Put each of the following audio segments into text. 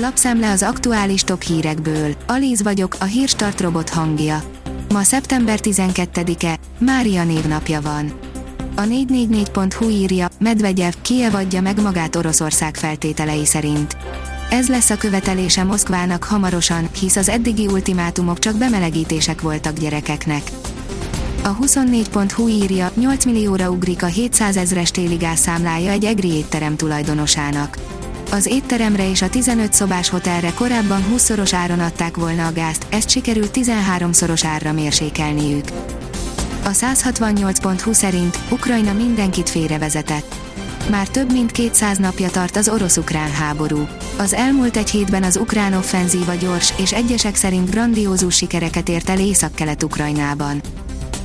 Lapszemle az aktuális top hírekből. Alíz vagyok, a hírstart robot hangja. Ma szeptember 12-e, Mária névnapja van. A 444.hu írja, Medvegyev, Kiev adja meg magát Oroszország feltételei szerint. Ez lesz a követelése Moszkvának hamarosan, hisz az eddigi ultimátumok csak bemelegítések voltak gyerekeknek. A 24.hu írja, 8 millióra ugrik a 700 ezres téli gázszámlája egy egri étterem tulajdonosának. Az étteremre és a 15 szobás hotelre korábban 20-szoros áron adták volna a gázt, ezt sikerült 13-szoros árra mérsékelniük. A 168.hu szerint Ukrajna mindenkit félrevezetett. Már több mint 200 napja tart az orosz-ukrán háború. Az elmúlt egy hétben az ukrán offenzíva gyors és egyesek szerint grandiózus sikereket ért el Észak-Kelet-Ukrajnában.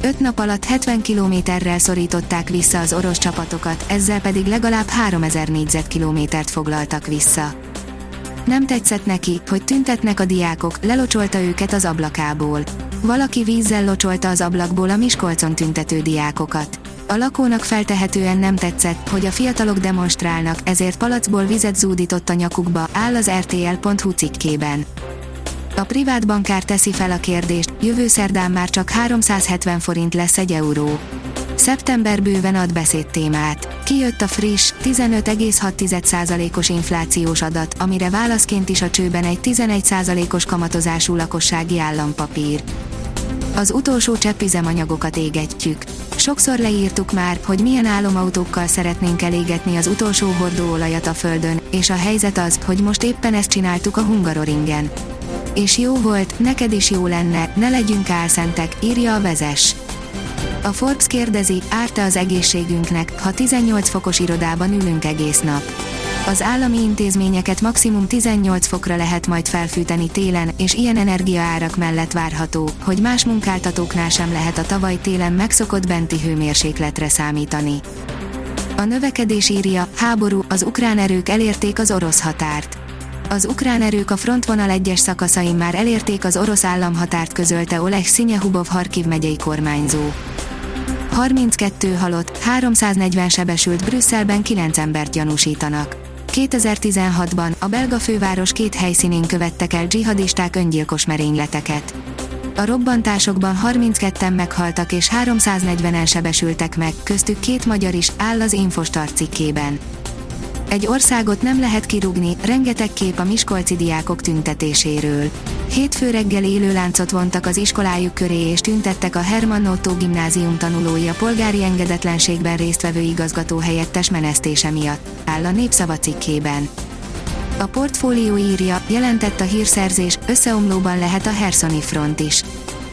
Öt nap alatt 70 kilométerrel szorították vissza az orosz csapatokat, ezzel pedig legalább 3000 négyzetkilométert foglaltak vissza. Nem tetszett neki, hogy tüntetnek a diákok, lelocsolta őket az ablakából. Valaki vízzel locsolta az ablakból a Miskolcon tüntető diákokat. A lakónak feltehetően nem tetszett, hogy a fiatalok demonstrálnak, ezért palacból vizet zúdított a nyakukba, áll az rtl.hu cikkében. A privát bankár teszi fel a kérdést, jövő szerdán már csak 370 forint lesz egy euró. Szeptember bőven ad beszéd témát. Kijött a friss, 15,6%-os inflációs adat, amire válaszként is a csőben egy 11%-os kamatozású lakossági állampapír. Az utolsó cseppizemanyagokat égetjük. Sokszor leírtuk már, hogy milyen álomautókkal szeretnénk elégetni az utolsó hordóolajat a Földön, és a helyzet az, hogy most éppen ezt csináltuk a Hungaroringen. És jó volt, neked is jó lenne, ne legyünk álszentek, írja a vezes. A Forbes kérdezi, árta az egészségünknek, ha 18 fokos irodában ülünk egész nap. Az állami intézményeket maximum 18 fokra lehet majd felfűteni télen, és ilyen energiaárak mellett várható, hogy más munkáltatóknál sem lehet a tavaly télen megszokott benti hőmérsékletre számítani. A növekedés írja, háború, az ukrán erők elérték az orosz határt. Az ukrán erők a frontvonal egyes szakaszain már elérték az orosz államhatárt közölte Oleg Szinyehubov Harkiv megyei kormányzó. 32 halott, 340 sebesült Brüsszelben 9 embert gyanúsítanak. 2016-ban a belga főváros két helyszínén követtek el dzsihadisták öngyilkos merényleteket. A robbantásokban 32-en meghaltak és 340-en sebesültek meg, köztük két magyar is, áll az Infostar cikkében. Egy országot nem lehet kirúgni, rengeteg kép a miskolci diákok tüntetéséről. Hétfő reggel élőláncot vontak az iskolájuk köré és tüntettek a Hermann Otto gimnázium tanulói a polgári engedetlenségben résztvevő igazgató helyettes menesztése miatt, áll a népszava cikkében. A portfólió írja, jelentett a hírszerzés, összeomlóban lehet a Hersoni front is.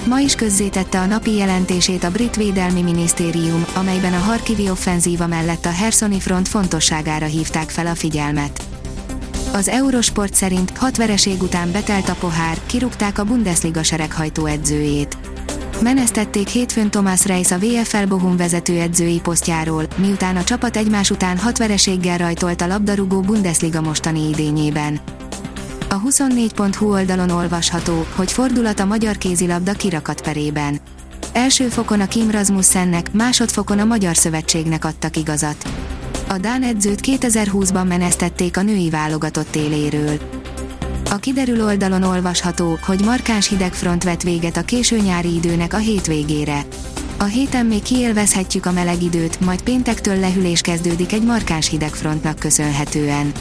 Ma is közzétette a napi jelentését a brit védelmi minisztérium, amelyben a Harkivi offenzíva mellett a Hersoni front fontosságára hívták fel a figyelmet. Az Eurosport szerint hat vereség után betelt a pohár, kirúgták a Bundesliga sereghajtó edzőjét. Menesztették hétfőn Thomas Reis a VFL Bohum vezetőedzői posztjáról, miután a csapat egymás után hat vereséggel rajtolt a labdarúgó Bundesliga mostani idényében. A 24.hu oldalon olvasható, hogy fordulat a magyar kézilabda kirakat perében. Első fokon a Kim Rasmussennek, másodfokon a Magyar Szövetségnek adtak igazat. A Dán edzőt 2020-ban menesztették a női válogatott éléről. A kiderül oldalon olvasható, hogy markáns hidegfront vett véget a késő nyári időnek a hétvégére. A héten még kiélvezhetjük a meleg időt, majd péntektől lehűlés kezdődik egy markáns hidegfrontnak köszönhetően.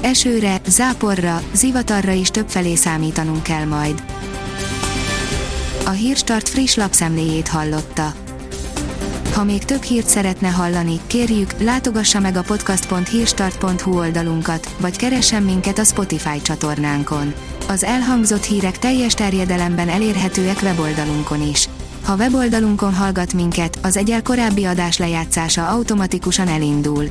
Esőre, záporra, zivatarra is többfelé számítanunk kell majd. A Hírstart friss lapszemléjét hallotta. Ha még több hírt szeretne hallani, kérjük, látogassa meg a podcast.hírstart.hu oldalunkat, vagy keressen minket a Spotify csatornánkon. Az elhangzott hírek teljes terjedelemben elérhetőek weboldalunkon is. Ha weboldalunkon hallgat minket, az egyel korábbi adás lejátszása automatikusan elindul.